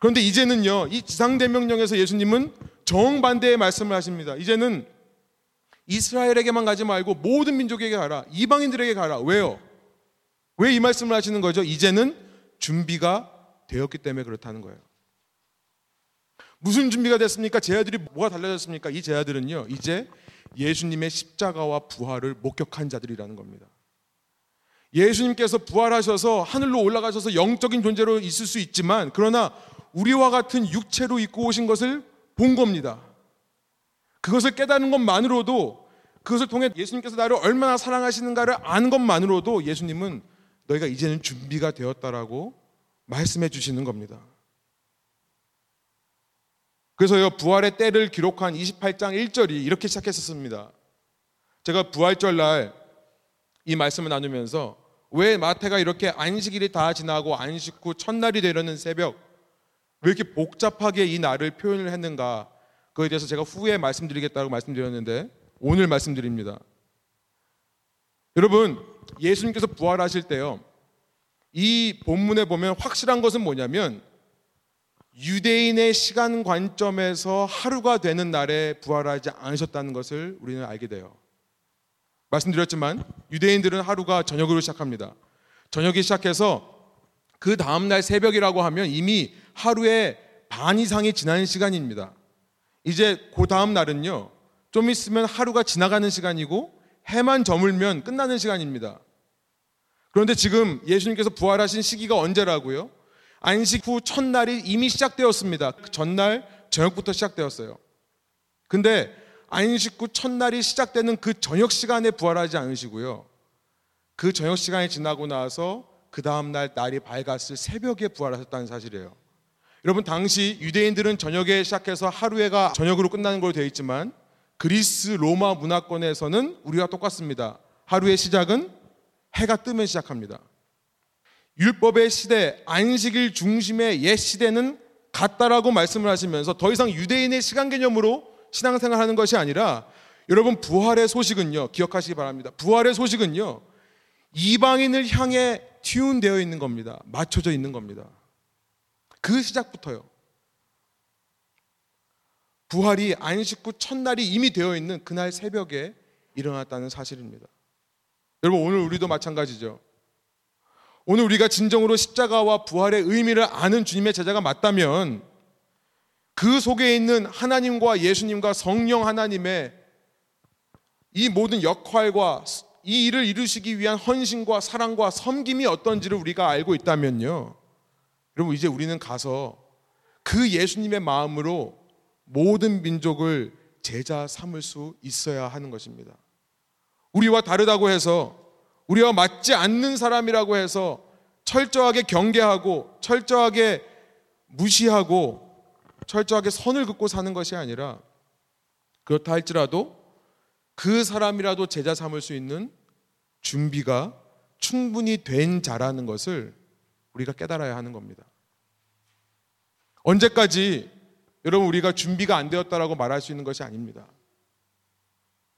[SPEAKER 1] 그런데 이제는요, 이 지상대명령에서 예수님은 정반대의 말씀을 하십니다. 이제는 이스라엘에게만 가지 말고 모든 민족에게 가라. 이방인들에게 가라. 왜요? 왜 이 말씀을 하시는 거죠? 이제는 준비가 되었기 때문에 그렇다는 거예요. 무슨 준비가 됐습니까? 제 아들이 뭐가 달라졌습니까? 이 제 아들은요, 이제 예수님의 십자가와 부활을 목격한 자들이라는 겁니다. 예수님께서 부활하셔서 하늘로 올라가셔서 영적인 존재로 있을 수 있지만, 그러나 우리와 같은 육체로 입고 오신 것을 본 겁니다. 그것을 깨닫는 것만으로도 그것을 통해 예수님께서 나를 얼마나 사랑하시는가를 아는 것만으로도 예수님은 너희가 이제는 준비가 되었다라고 말씀해 주시는 겁니다. 그래서요, 부활의 때를 기록한 28장 1절이 이렇게 시작했었습니다. 제가 부활절 날 이 말씀을 나누면서 왜 마태가 이렇게 안식일이 다 지나고 안식 후 첫날이 되려는 새벽 왜 이렇게 복잡하게 이 날을 표현을 했는가 그거에 대해서 제가 후에 말씀드리겠다고 말씀드렸는데 오늘 말씀드립니다. 여러분 예수님께서 부활하실 때요 이 본문에 보면 확실한 것은 뭐냐면 유대인의 시간 관점에서 하루가 되는 날에 부활하지 않으셨다는 것을 우리는 알게 돼요. 말씀드렸지만 유대인들은 하루가 저녁으로 시작합니다. 저녁이 시작해서 그 다음날 새벽이라고 하면 이미 하루의 반 이상이 지난 시간입니다. 이제 그 다음 날은요, 좀 있으면 하루가 지나가는 시간이고 해만 저물면 끝나는 시간입니다. 그런데 지금 예수님께서 부활하신 시기가 언제라고요? 안식 후 첫날이 이미 시작되었습니다. 그 전날 저녁부터 시작되었어요. 근데 안식 후 첫날이 시작되는 그 저녁 시간에 부활하지 않으시고요. 그 저녁 시간이 지나고 나서 그 다음날 날이 밝았을 새벽에 부활하셨다는 사실이에요. 여러분 당시 유대인들은 저녁에 시작해서 하루에가 저녁으로 끝나는 걸로 되어 있지만 그리스 로마 문화권에서는 우리가 똑같습니다. 하루의 시작은 해가 뜨면 시작합니다. 율법의 시대, 안식일 중심의 옛 시대는 같다라고 말씀을 하시면서 더 이상 유대인의 시간 개념으로 신앙생활 하는 것이 아니라 여러분 부활의 소식은요. 기억하시기 바랍니다. 부활의 소식은요. 이방인을 향해 튜운되어 있는 겁니다. 맞춰져 있는 겁니다. 그 시작부터요. 부활이 안식 후 첫날이 이미 되어 있는 그날 새벽에 일어났다는 사실입니다. 여러분 오늘 우리도 마찬가지죠. 오늘 우리가 진정으로 십자가와 부활의 의미를 아는 주님의 제자가 맞다면 그 속에 있는 하나님과 예수님과 성령 하나님의 이 모든 역할과 이 일을 이루시기 위한 헌신과 사랑과 섬김이 어떤지를 우리가 알고 있다면요. 여러분 이제 우리는 가서 그 예수님의 마음으로 모든 민족을 제자 삼을 수 있어야 하는 것입니다. 우리와 다르다고 해서 우리와 맞지 않는 사람이라고 해서 철저하게 경계하고 철저하게 무시하고 철저하게 선을 긋고 사는 것이 아니라 그렇다 할지라도 그 사람이라도 제자 삼을 수 있는 준비가 충분히 된 자라는 것을 우리가 깨달아야 하는 겁니다. 언제까지 여러분 우리가 준비가 안 되었다라고 말할 수 있는 것이 아닙니다.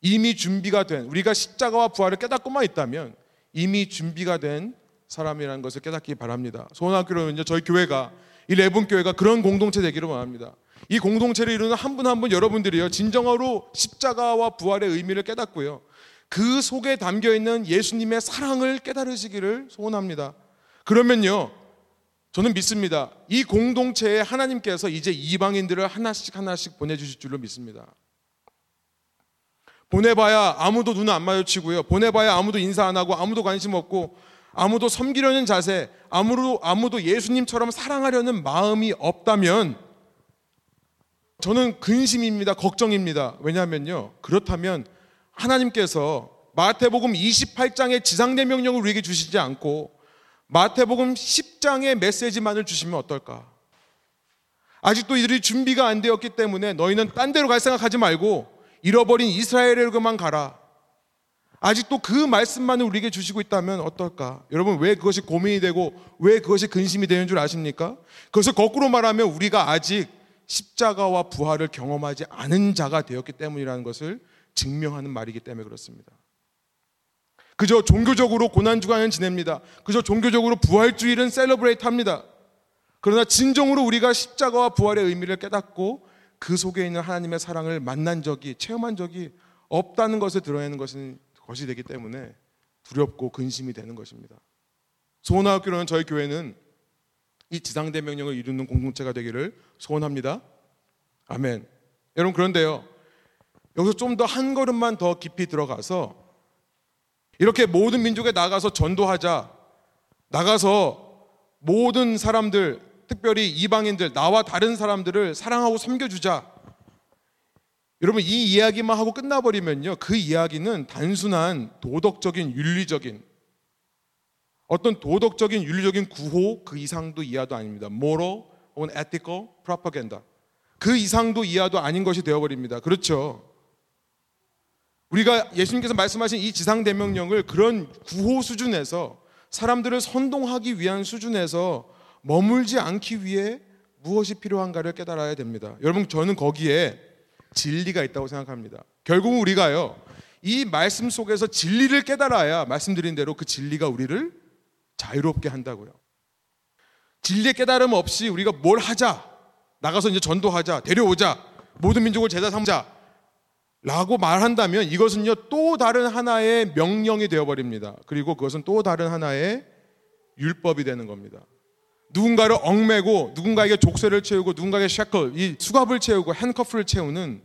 [SPEAKER 1] 이미 준비가 된 우리가 십자가와 부활을 깨닫고만 있다면 이미 준비가 된 사람이라는 것을 깨닫기 바랍니다. 소원학교로는요 저희 교회가 이 레븐 교회가 그런 공동체 되기를 원합니다. 이 공동체를 이루는 한 분 한 분 여러분들이요 진정으로 십자가와 부활의 의미를 깨닫고요 그 속에 담겨 있는 예수님의 사랑을 깨달으시기를 소원합니다. 그러면요 저는 믿습니다. 이 공동체에 하나님께서 이제 이방인들을 하나씩 하나씩 보내주실 줄로 믿습니다. 보내봐야 아무도 눈 안 마주치고요. 보내봐야 아무도 인사 안 하고 아무도 관심 없고 아무도 섬기려는 자세, 아무도, 아무도 예수님처럼 사랑하려는 마음이 없다면 저는 근심입니다. 걱정입니다. 왜냐하면요. 그렇다면 하나님께서 마태복음 28장의 지상대 명령을 우리에게 주시지 않고 마태복음 10장의 메시지만을 주시면 어떨까? 아직도 이들이 준비가 안 되었기 때문에 너희는 딴 데로 갈 생각하지 말고 잃어버린 이스라엘에게만 가라. 아직도 그 말씀만을 우리에게 주시고 있다면 어떨까? 여러분 왜 그것이 고민이 되고 왜 그것이 근심이 되는 줄 아십니까? 그것을 거꾸로 말하면 우리가 아직 십자가와 부활을 경험하지 않은 자가 되었기 때문이라는 것을 증명하는 말이기 때문에 그렇습니다. 그저 종교적으로 고난주간을 지냅니다. 그저 종교적으로 부활주일은 셀러브레이트 합니다. 그러나 진정으로 우리가 십자가와 부활의 의미를 깨닫고 그 속에 있는 하나님의 사랑을 만난 적이 체험한 적이 없다는 것을 드러내는 것은 것이 되기 때문에 두렵고 근심이 되는 것입니다. 소원학교로는 저희 교회는 이 지상대 명령을 이루는 공동체가 되기를 소원합니다. 아멘. 여러분 그런데요. 여기서 좀 더 한 걸음만 더 깊이 들어가서 이렇게 모든 민족에 나가서 전도하자. 나가서 모든 사람들 특별히 이방인들, 나와 다른 사람들을 사랑하고 섬겨주자. 여러분, 이 이야기만 하고 끝나버리면요. 그 이야기는 단순한 도덕적인, 윤리적인, 어떤 도덕적인, 윤리적인 구호 그 이상도 이하도 아닙니다. moral 혹은 ethical propaganda. 그 이상도 이하도 아닌 것이 되어버립니다. 그렇죠. 우리가 예수님께서 말씀하신 이 지상 대명령을 그런 구호 수준에서 사람들을 선동하기 위한 수준에서 머물지 않기 위해 무엇이 필요한가를 깨달아야 됩니다. 여러분 저는 거기에 진리가 있다고 생각합니다. 결국 우리가요. 이 말씀 속에서 진리를 깨달아야 말씀드린 대로 그 진리가 우리를 자유롭게 한다고요. 진리의 깨달음 없이 우리가 뭘 하자. 나가서 이제 전도하자. 데려오자. 모든 민족을 제자 삼자. 라고 말한다면 이것은요 또 다른 하나의 명령이 되어버립니다. 그리고 그것은 또 다른 하나의 율법이 되는 겁니다. 누군가를 얽매고 누군가에게 족쇄를 채우고 누군가에게 샤클, 이 수갑을 채우고 핸커프를 채우는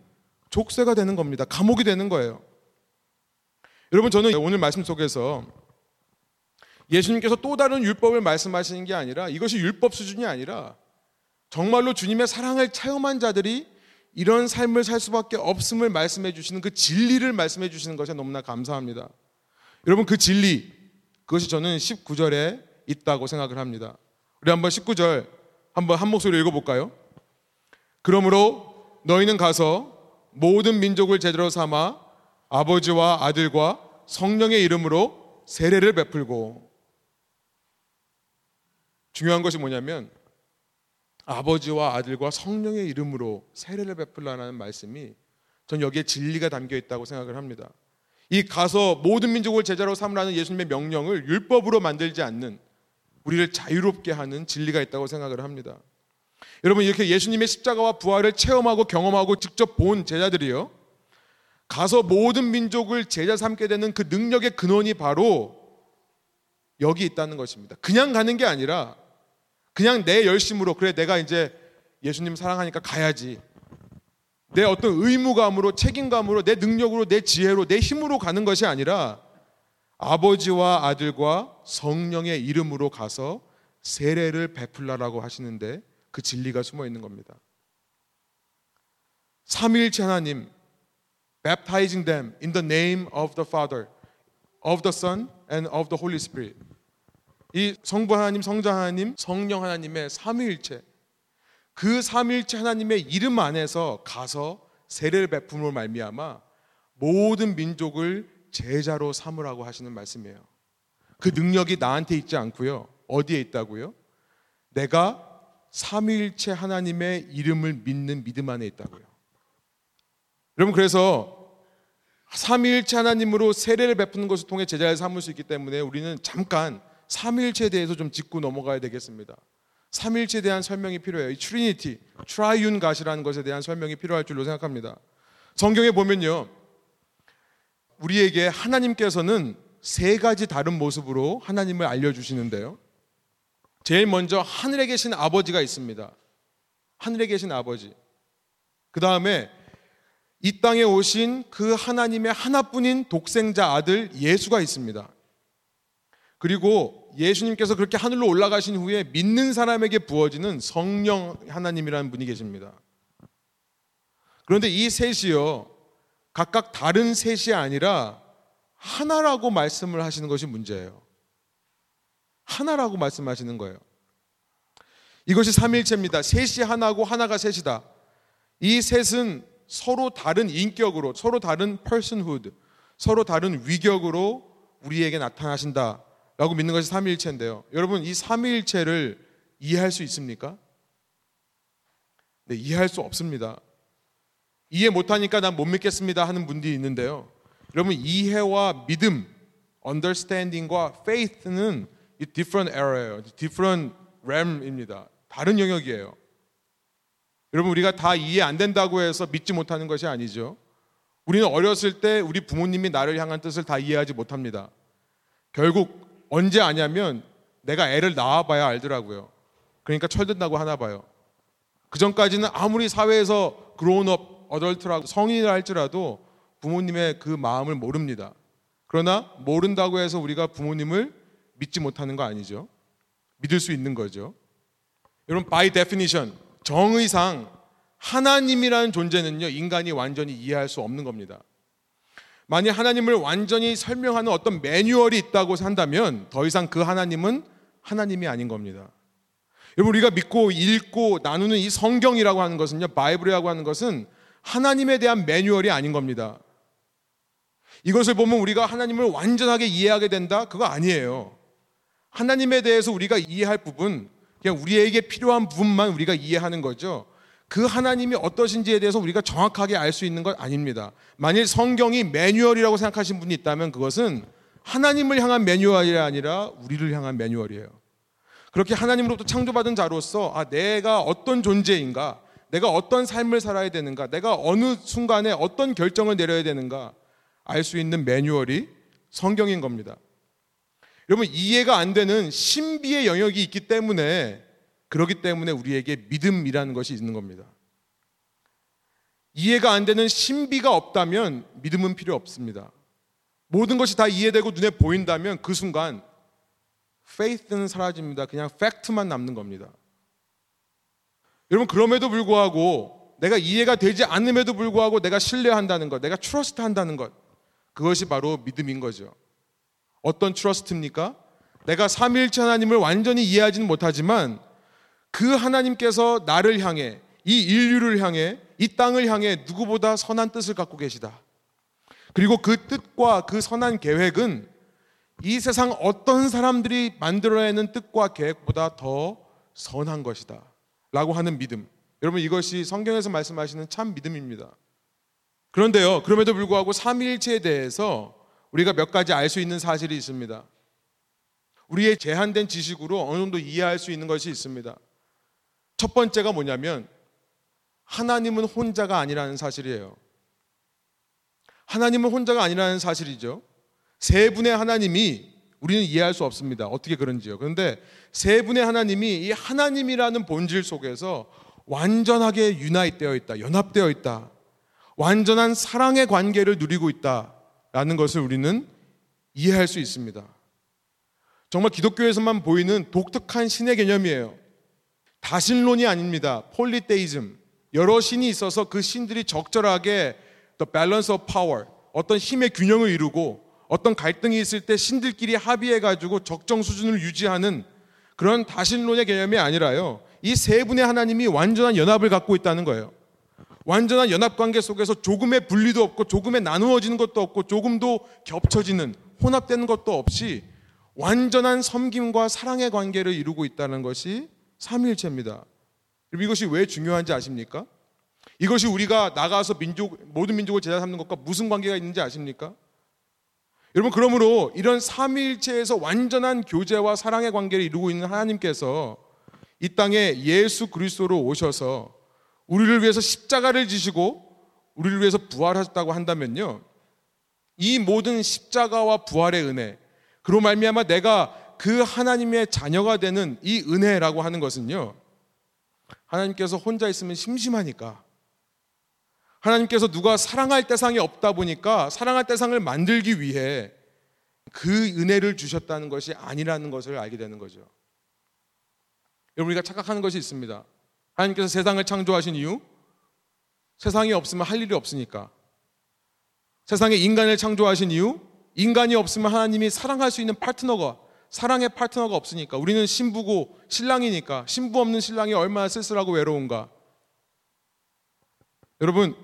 [SPEAKER 1] 족쇄가 되는 겁니다. 감옥이 되는 거예요. 여러분 저는 오늘 말씀 속에서 예수님께서 또 다른 율법을 말씀하시는 게 아니라 이것이 율법 수준이 아니라 정말로 주님의 사랑을 체험한 자들이 이런 삶을 살 수밖에 없음을 말씀해 주시는 그 진리를 말씀해 주시는 것에 너무나 감사합니다. 여러분 그 진리 그것이 저는 19절에 있다고 생각을 합니다. 우리 한번 19절 한번 한 목소리로 읽어볼까요? 그러므로 너희는 가서 모든 민족을 제대로 삼아 아버지와 아들과 성령의 이름으로 세례를 베풀고 중요한 것이 뭐냐면 아버지와 아들과 성령의 이름으로 세례를 베풀라는 말씀이 전 여기에 진리가 담겨 있다고 생각을 합니다. 이 가서 모든 민족을 제자로 삼으라는 예수님의 명령을 율법으로 만들지 않는 우리를 자유롭게 하는 진리가 있다고 생각을 합니다. 여러분 이렇게 예수님의 십자가와 부활을 체험하고 경험하고 직접 본 제자들이요. 가서 모든 민족을 제자 삼게 되는 그 능력의 근원이 바로 여기 있다는 것입니다. 그냥 가는 게 아니라 그냥 내 열심으로 그래 내가 이제 예수님 사랑하니까 가야지. 내 어떤 의무감으로 책임감으로 내 능력으로 내 지혜로 내 힘으로 가는 것이 아니라 아버지와 아들과 성령의 이름으로 가서 세례를 베풀라라고 하시는데 그 진리가 숨어 있는 겁니다. 삼일체 하나님 baptizing them in the name of the Father, of the Son and of the Holy Spirit. 이 성부 하나님, 성자 하나님, 성령 하나님의 삼위일체 그 삼위일체 하나님의 이름 안에서 가서 세례를 베품으로 말미암아 모든 민족을 제자로 삼으라고 하시는 말씀이에요. 그 능력이 나한테 있지 않고요. 어디에 있다고요? 내가 삼위일체 하나님의 이름을 믿는 믿음 안에 있다고요. 여러분 그래서 삼위일체 하나님으로 세례를 베푸는 것을 통해 제자를 삼을 수 있기 때문에 우리는 잠깐 삼위일체에 대해서 좀 짚고 넘어가야 되겠습니다. 삼위일체에 대한 설명이 필요해요. 이 Trinity, Triune God이라는 것에 대한 설명이 필요할 줄로 생각합니다. 성경에 보면요. 우리에게 하나님께서는 세 가지 다른 모습으로 하나님을 알려주시는데요. 제일 먼저 하늘에 계신 아버지가 있습니다. 하늘에 계신 아버지. 그 다음에 이 땅에 오신 그 하나님의 하나뿐인 독생자 아들 예수가 있습니다. 그리고 예수님께서 그렇게 하늘로 올라가신 후에 믿는 사람에게 부어지는 성령 하나님이라는 분이 계십니다. 그런데 이 셋이요, 각각 다른 셋이 아니라 하나라고 말씀을 하시는 것이 문제예요. 하나라고 말씀하시는 거예요. 이것이 삼일체입니다. 셋이 하나고 하나가 셋이다. 이 셋은 서로 다른 인격으로, 서로 다른 personhood, 서로 다른 위격으로 우리에게 나타나신다라고 믿는 것이 삼일체인데요. 여러분 이 삼일체를 이해할 수 있습니까? 네, 이해할 수 없습니다. 이해 못하니까 난 못 믿겠습니다 하는 분들이 있는데요. 여러분 이해와 믿음, understanding과 faith는 different area예요. different realm입니다. 다른 영역이에요. 여러분 우리가 다 이해 안 된다고 해서 믿지 못하는 것이 아니죠. 우리는 어렸을 때 우리 부모님이 나를 향한 뜻을 다 이해하지 못합니다. 결국 언제 아냐면 내가 애를 낳아봐야 알더라고요. 그러니까 철든다고 하나 봐요. 그 전까지는 아무리 사회에서 그로운업 어덜트라고 성인이라 할지라도 부모님의 그 마음을 모릅니다. 그러나 모른다고 해서 우리가 부모님을 믿지 못하는 거 아니죠. 믿을 수 있는 거죠. 여러분 by definition 정의상 하나님이라는 존재는요 인간이 완전히 이해할 수 없는 겁니다. 만약 하나님을 완전히 설명하는 어떤 매뉴얼이 있다고 한다면 더 이상 그 하나님은 하나님이 아닌 겁니다. 여러분 우리가 믿고 읽고 나누는 이 성경이라고 하는 것은요 바이블이라고 하는 것은 하나님에 대한 매뉴얼이 아닌 겁니다. 이것을 보면 우리가 하나님을 완전하게 이해하게 된다? 그거 아니에요. 하나님에 대해서 우리가 이해할 부분, 그냥 우리에게 필요한 부분만 우리가 이해하는 거죠. 그 하나님이 어떠신지에 대해서 우리가 정확하게 알 수 있는 것 아닙니다. 만일 성경이 매뉴얼이라고 생각하신 분이 있다면 그것은 하나님을 향한 매뉴얼이 아니라 우리를 향한 매뉴얼이에요. 그렇게 하나님으로부터 창조받은 자로서 아, 내가 어떤 존재인가, 내가 어떤 삶을 살아야 되는가, 내가 어느 순간에 어떤 결정을 내려야 되는가 알 수 있는 매뉴얼이 성경인 겁니다. 여러분 이해가 안 되는 신비의 영역이 있기 때문에 그렇기 때문에 우리에게 믿음이라는 것이 있는 겁니다. 이해가 안 되는 신비가 없다면 믿음은 필요 없습니다. 모든 것이 다 이해되고 눈에 보인다면 그 순간 faith는 사라집니다. 그냥 팩트만 남는 겁니다. 여러분 그럼에도 불구하고 내가 이해가 되지 않음에도 불구하고 내가 신뢰한다는 것, 내가 trust 한다는 것 그것이 바로 믿음인 거죠. 어떤 trust입니까? 내가 삼위일체 하나님을 완전히 이해하지는 못하지만 그 하나님께서 나를 향해 이 인류를 향해 이 땅을 향해 누구보다 선한 뜻을 갖고 계시다. 그리고 그 뜻과 그 선한 계획은 이 세상 어떤 사람들이 만들어내는 뜻과 계획보다 더 선한 것이다. 라고 하는 믿음. 여러분 이것이 성경에서 말씀하시는 참 믿음입니다. 그런데요, 그럼에도 불구하고 삼일체에 대해서 우리가 몇 가지 알 수 있는 사실이 있습니다. 우리의 제한된 지식으로 어느 정도 이해할 수 있는 것이 있습니다. 첫 번째가 뭐냐면 하나님은 혼자가 아니라는 사실이에요. 하나님은 혼자가 아니라는 사실이죠. 세 분의 하나님이 우리는 이해할 수 없습니다. 어떻게 그런지요. 그런데 세 분의 하나님이 이 하나님이라는 본질 속에서 완전하게 유나이되어 있다. 연합되어 있다. 완전한 사랑의 관계를 누리고 있다. 라는 것을 우리는 이해할 수 있습니다. 정말 기독교에서만 보이는 독특한 신의 개념이에요. 다신론이 아닙니다. 폴리테이즘. 여러 신이 있어서 그 신들이 적절하게 the balance of power, 어떤 힘의 균형을 이루고 어떤 갈등이 있을 때 신들끼리 합의해 가지고 적정 수준을 유지하는 그런 다신론의 개념이 아니라요. 이 세 분의 하나님이 완전한 연합을 갖고 있다는 거예요. 완전한 연합 관계 속에서 조금의 분리도 없고 조금의 나누어지는 것도 없고 조금도 겹쳐지는 혼합되는 것도 없이 완전한 섬김과 사랑의 관계를 이루고 있다는 것이 삼일체입니다. 이것이 왜 중요한지 아십니까? 이것이 우리가 나가서 민족 모든 민족을 제자 삼는 것과 무슨 관계가 있는지 아십니까? 여러분 그러므로 이런 삼위일체에서 완전한 교제와 사랑의 관계를 이루고 있는 하나님께서 이 땅에 예수 그리스도로 오셔서 우리를 위해서 십자가를 지시고 우리를 위해서 부활하셨다고 한다면요. 이 모든 십자가와 부활의 은혜, 그로 말미암아 내가 그 하나님의 자녀가 되는 이 은혜라고 하는 것은요. 하나님께서 혼자 있으면 심심하니까 하나님께서 누가 사랑할 대상이 없다 보니까 사랑할 대상을 만들기 위해 그 은혜를 주셨다는 것이 아니라는 것을 알게 되는 거죠. 여러분 우리가 착각하는 것이 있습니다. 하나님께서 세상을 창조하신 이유 세상이 없으면 할 일이 없으니까. 세상에 인간을 창조하신 이유 인간이 없으면 하나님이 사랑할 수 있는 파트너가 사랑의 파트너가 없으니까 우리는 신부고 신랑이니까 신부 없는 신랑이 얼마나 쓸쓸하고 외로운가. 여러분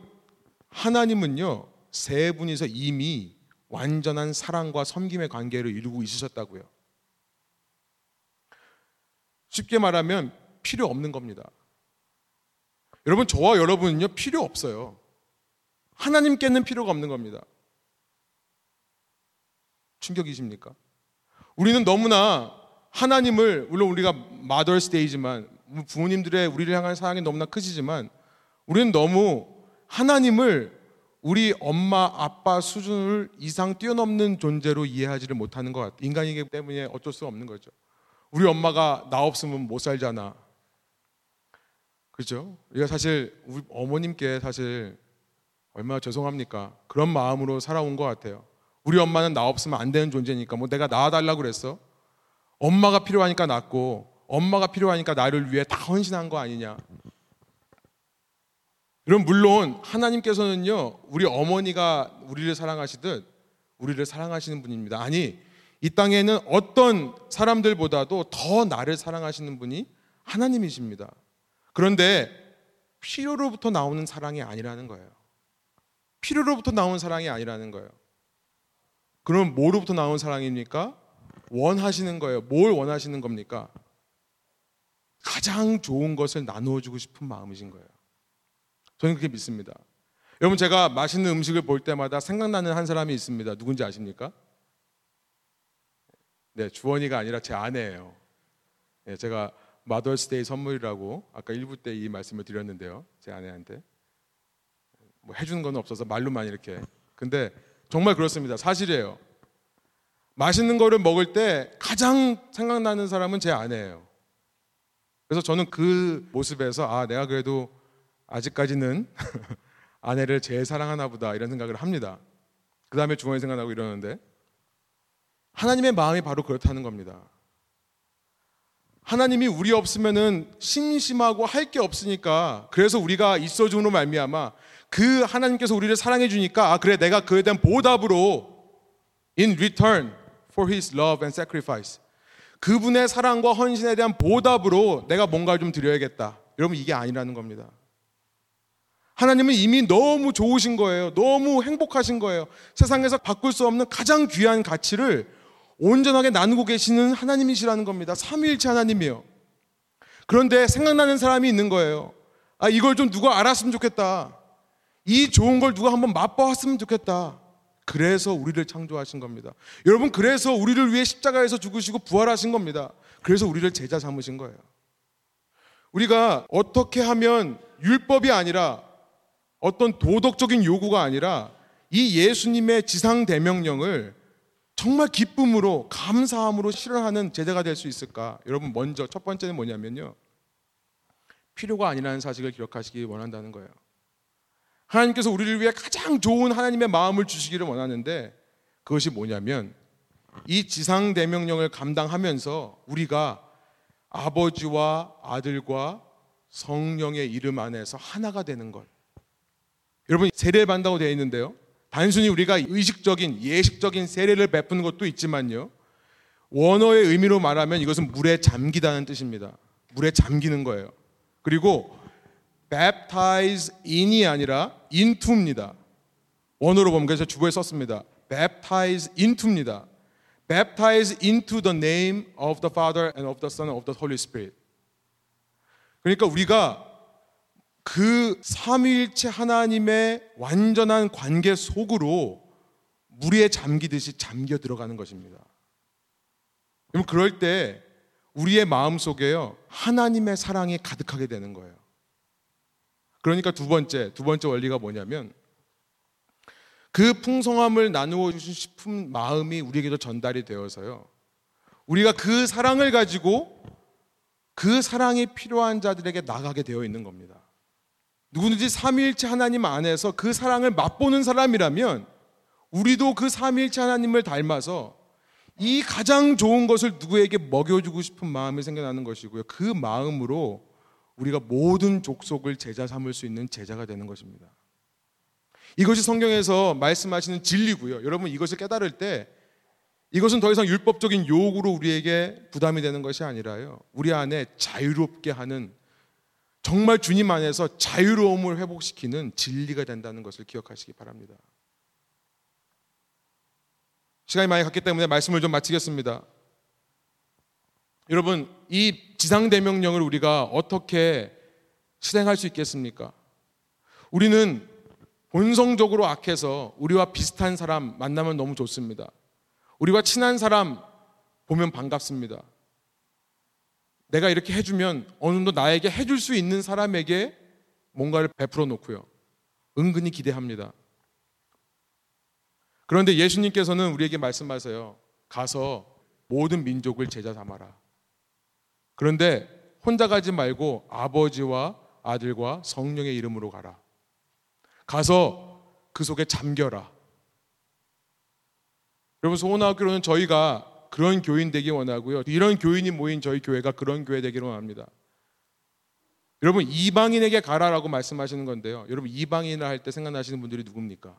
[SPEAKER 1] 하나님은요 세 분이서 이미 완전한 사랑과 섬김의 관계를 이루고 있으셨다고요. 쉽게 말하면 필요 없는 겁니다. 여러분 저와 여러분은요 필요 없어요. 하나님께는 필요가 없는 겁니다. 충격이십니까? 우리는 너무나 하나님을 물론 우리가 마더스 데이지만 부모님들의 우리를 향한 사랑이 너무나 크시지만 우리는 너무 하나님을 우리 엄마 아빠 수준을 이상 뛰어넘는 존재로 이해하지를 못하는 것 같아요. 인간이기 때문에 어쩔 수 없는 거죠. 우리 엄마가 나 없으면 못 살잖아. 그죠? 우리가 사실 우리 어머님께 사실 얼마나 죄송합니까? 그런 마음으로 살아온 것 같아요. 우리 엄마는 나 없으면 안 되는 존재니까 뭐 내가 낳아달라고 그랬어? 엄마가 필요하니까 낳고 엄마가 필요하니까 나를 위해 다 헌신한 거 아니냐? 그럼 물론 하나님께서는요 우리 어머니가 우리를 사랑하시듯 우리를 사랑하시는 분입니다. 아니 이 땅에는 어떤 사람들보다도 더 나를 사랑하시는 분이 하나님이십니다. 그런데 필요로부터 나오는 사랑이 아니라는 거예요. 필요로부터 나온 사랑이 아니라는 거예요. 그럼 뭐로부터 나온 사랑입니까? 원하시는 거예요. 뭘 원하시는 겁니까? 가장 좋은 것을 나누어 주고 싶은 마음이신 거예요. 저는 그렇게 믿습니다. 여러분 제가 맛있는 음식을 볼 때마다 생각나는 한 사람이 있습니다. 누군지 아십니까? 네, 주원이가 아니라 제 아내예요. 네, 제가 마더스데이 선물이라고 아까 1부 때 이 말씀을 드렸는데요. 제 아내한테. 뭐 해주는 건 없어서 말로만 이렇게. 근데 정말 그렇습니다. 사실이에요. 맛있는 거를 먹을 때 가장 생각나는 사람은 제 아내예요. 그래서 저는 그 모습에서 아, 내가 그래도 아직까지는 아내를 제일 사랑하나 보다 이런 생각을 합니다. 그 다음에 주원이 생각나고 이러는데 하나님의 마음이 바로 그렇다는 겁니다. 하나님이 우리 없으면은 심심하고 할 게 없으니까 그래서 우리가 있어줌으로 말미암아 그 하나님께서 우리를 사랑해 주니까 아 그래 내가 그에 대한 보답으로 in return for his love and sacrifice 그분의 사랑과 헌신에 대한 보답으로 내가 뭔가를 좀 드려야겠다. 여러분 이게 아니라는 겁니다. 하나님은 이미 너무 좋으신 거예요. 너무 행복하신 거예요. 세상에서 바꿀 수 없는 가장 귀한 가치를 온전하게 나누고 계시는 하나님이시라는 겁니다. 삼위일체 하나님이요. 그런데 생각나는 사람이 있는 거예요. 아, 이걸 좀 누가 알았으면 좋겠다. 이 좋은 걸 누가 한번 맛보았으면 좋겠다. 그래서 우리를 창조하신 겁니다. 여러분, 그래서 우리를 위해 십자가에서 죽으시고 부활하신 겁니다. 그래서 우리를 제자 삼으신 거예요. 우리가 어떻게 하면 율법이 아니라 어떤 도덕적인 요구가 아니라 이 예수님의 지상 대명령을 정말 기쁨으로 감사함으로 실현하는 제자가 될 수 있을까? 여러분 먼저 첫 번째는 뭐냐면요. 필요가 아니라는 사실을 기억하시기 원한다는 거예요. 하나님께서 우리를 위해 가장 좋은 하나님의 마음을 주시기를 원하는데 그것이 뭐냐면 이 지상 대명령을 감당하면서 우리가 아버지와 아들과 성령의 이름 안에서 하나가 되는 것. 여러분 세례 받다고 되어 있는데요. 단순히 우리가 의식적인 예식적인 세례를 베푸는 것도 있지만요. 원어의 의미로 말하면 이것은 물에 잠기다는 뜻입니다. 물에 잠기는 거예요. 그리고 baptize in이 아니라 into입니다. 원어로 보면 그래서 주보에 썼습니다. baptize into입니다. baptize into the name of the Father and of the Son and of the Holy Spirit. 그러니까 우리가 그 삼위일체 하나님의 완전한 관계 속으로 물에 잠기듯이 잠겨 들어가는 것입니다. 그럼 그럴 때 우리의 마음 속에요 하나님의 사랑이 가득하게 되는 거예요. 그러니까 두 번째 두 번째 원리가 뭐냐면 그 풍성함을 나누어 주신 싶은 마음이 우리에게도 전달이 되어서요. 우리가 그 사랑을 가지고 그 사랑이 필요한 자들에게 나가게 되어 있는 겁니다. 누구든지 삼위일체 하나님 안에서 그 사랑을 맛보는 사람이라면 우리도 그 삼위일체 하나님을 닮아서 이 가장 좋은 것을 누구에게 먹여주고 싶은 마음이 생겨나는 것이고요. 그 마음으로 우리가 모든 족속을 제자 삼을 수 있는 제자가 되는 것입니다. 이것이 성경에서 말씀하시는 진리고요. 여러분 이것을 깨달을 때 이것은 더 이상 율법적인 요구로 우리에게 부담이 되는 것이 아니라요. 우리 안에 자유롭게 하는 정말 주님 안에서 자유로움을 회복시키는 진리가 된다는 것을 기억하시기 바랍니다. 시간이 많이 갔기 때문에 말씀을 좀 마치겠습니다. 여러분, 이 지상대명령을 우리가 어떻게 실행할 수 있겠습니까? 우리는 본성적으로 악해서 우리와 비슷한 사람 만나면 너무 좋습니다. 우리와 친한 사람 보면 반갑습니다. 내가 이렇게 해주면 어느 정도 나에게 해줄 수 있는 사람에게 뭔가를 베풀어 놓고요. 은근히 기대합니다. 그런데 예수님께서는 우리에게 말씀하세요. 가서 모든 민족을 제자 삼아라. 그런데 혼자 가지 말고 아버지와 아들과 성령의 이름으로 가라. 가서 그 속에 잠겨라. 여러분 소원학교로는 저희가 그런 교인 되기 원하고요. 이런 교인이 모인 저희 교회가 그런 교회 되기를 원합니다. 여러분 이방인에게 가라라고 말씀하시는 건데요. 여러분 이방인을 할 때 생각나시는 분들이 누굽니까?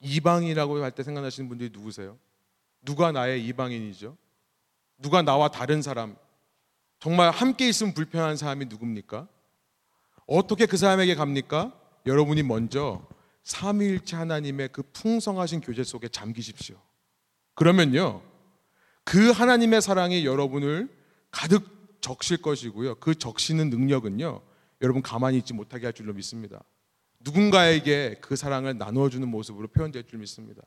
[SPEAKER 1] 이방이라고 할 때 생각나시는 분들이 누구세요? 누가 나의 이방인이죠? 누가 나와 다른 사람? 정말 함께 있으면 불편한 사람이 누굽니까? 어떻게 그 사람에게 갑니까? 여러분이 먼저 삼위일체 하나님의 그 풍성하신 교제 속에 잠기십시오. 그러면요. 그 하나님의 사랑이 여러분을 가득 적실 것이고요. 그 적시는 능력은요. 여러분 가만히 있지 못하게 할 줄로 믿습니다. 누군가에게 그 사랑을 나누어주는 모습으로 표현될 줄 믿습니다.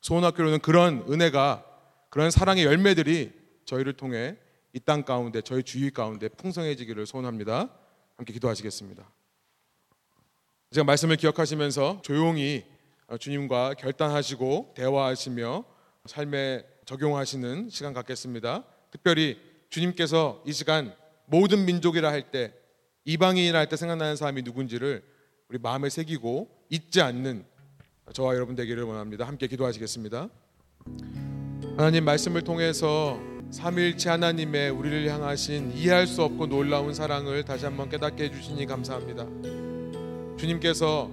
[SPEAKER 1] 소원학교로는 그런 은혜가 그런 사랑의 열매들이 저희를 통해 이 땅 가운데 저희 주위 가운데 풍성해지기를 소원합니다. 함께 기도하시겠습니다. 제가 말씀을 기억하시면서 조용히 주님과 결단하시고 대화하시며 삶에 적용하시는 시간 갖겠습니다. 특별히 주님께서 이 시간 모든 민족이라 할 때 이방인이라 할 때 생각나는 사람이 누군지를 우리 마음에 새기고 잊지 않는 저와 여러분 되기를 원합니다. 함께 기도하시겠습니다. 하나님 말씀을 통해서 삼일체 하나님의 우리를 향하신 이해할 수 없고 놀라운 사랑을 다시 한번 깨닫게 해주시니 감사합니다. 주님께서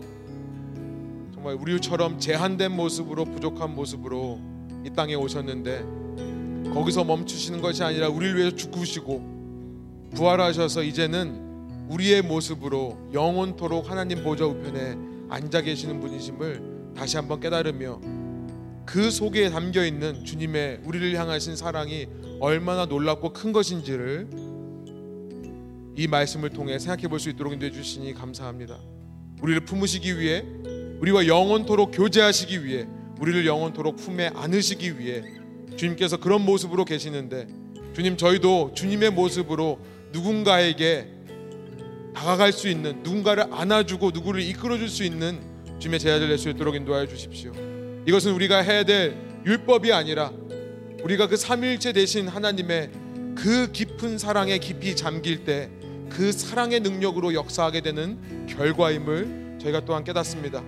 [SPEAKER 1] 정말 우리처럼 제한된 모습으로 부족한 모습으로 이 땅에 오셨는데 거기서 멈추시는 것이 아니라 우리를 위해서 죽으시고 부활하셔서 이제는 우리의 모습으로 영원토록 하나님 보좌 우편에 앉아 계시는 분이심을 다시 한번 깨달으며 그 속에 담겨 있는 주님의 우리를 향하신 사랑이 얼마나 놀랍고 큰 것인지를 이 말씀을 통해 생각해 볼 수 있도록 인도해 주시니 감사합니다. 우리를 품으시기 위해 우리와 영원토록 교제하시기 위해 우리를 영원토록 품에 안으시기 위해 주님께서 그런 모습으로 계시는데 주님 저희도 주님의 모습으로 누군가에게 다가갈 수 있는 누군가를 안아주고 누구를 이끌어줄 수 있는 주님의 제자들 될 수 있도록 인도하여 주십시오. 이것은 우리가 해야 될 율법이 아니라 우리가 그 삼일째 되신 하나님의 그 깊은 사랑에 깊이 잠길 때 그 사랑의 능력으로 역사하게 되는 결과임을 저희가 또한 깨닫습니다.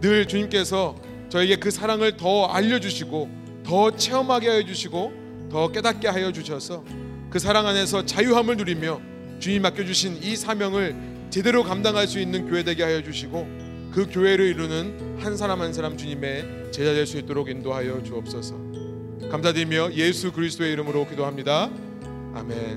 [SPEAKER 1] 늘 주님께서 저에게 그 사랑을 더 알려주시고 더 체험하게 하여 주시고 더 깨닫게 하여 주셔서 그 사랑 안에서 자유함을 누리며 주님 맡겨주신 이 사명을 제대로 감당할 수 있는 교회 되게 하여 주시고 그 교회를 이루는 한 사람 한 사람 주님의 제자 될 수 있도록 인도하여 주옵소서. 감사드리며 예수 그리스도의 이름으로 기도합니다. 아멘.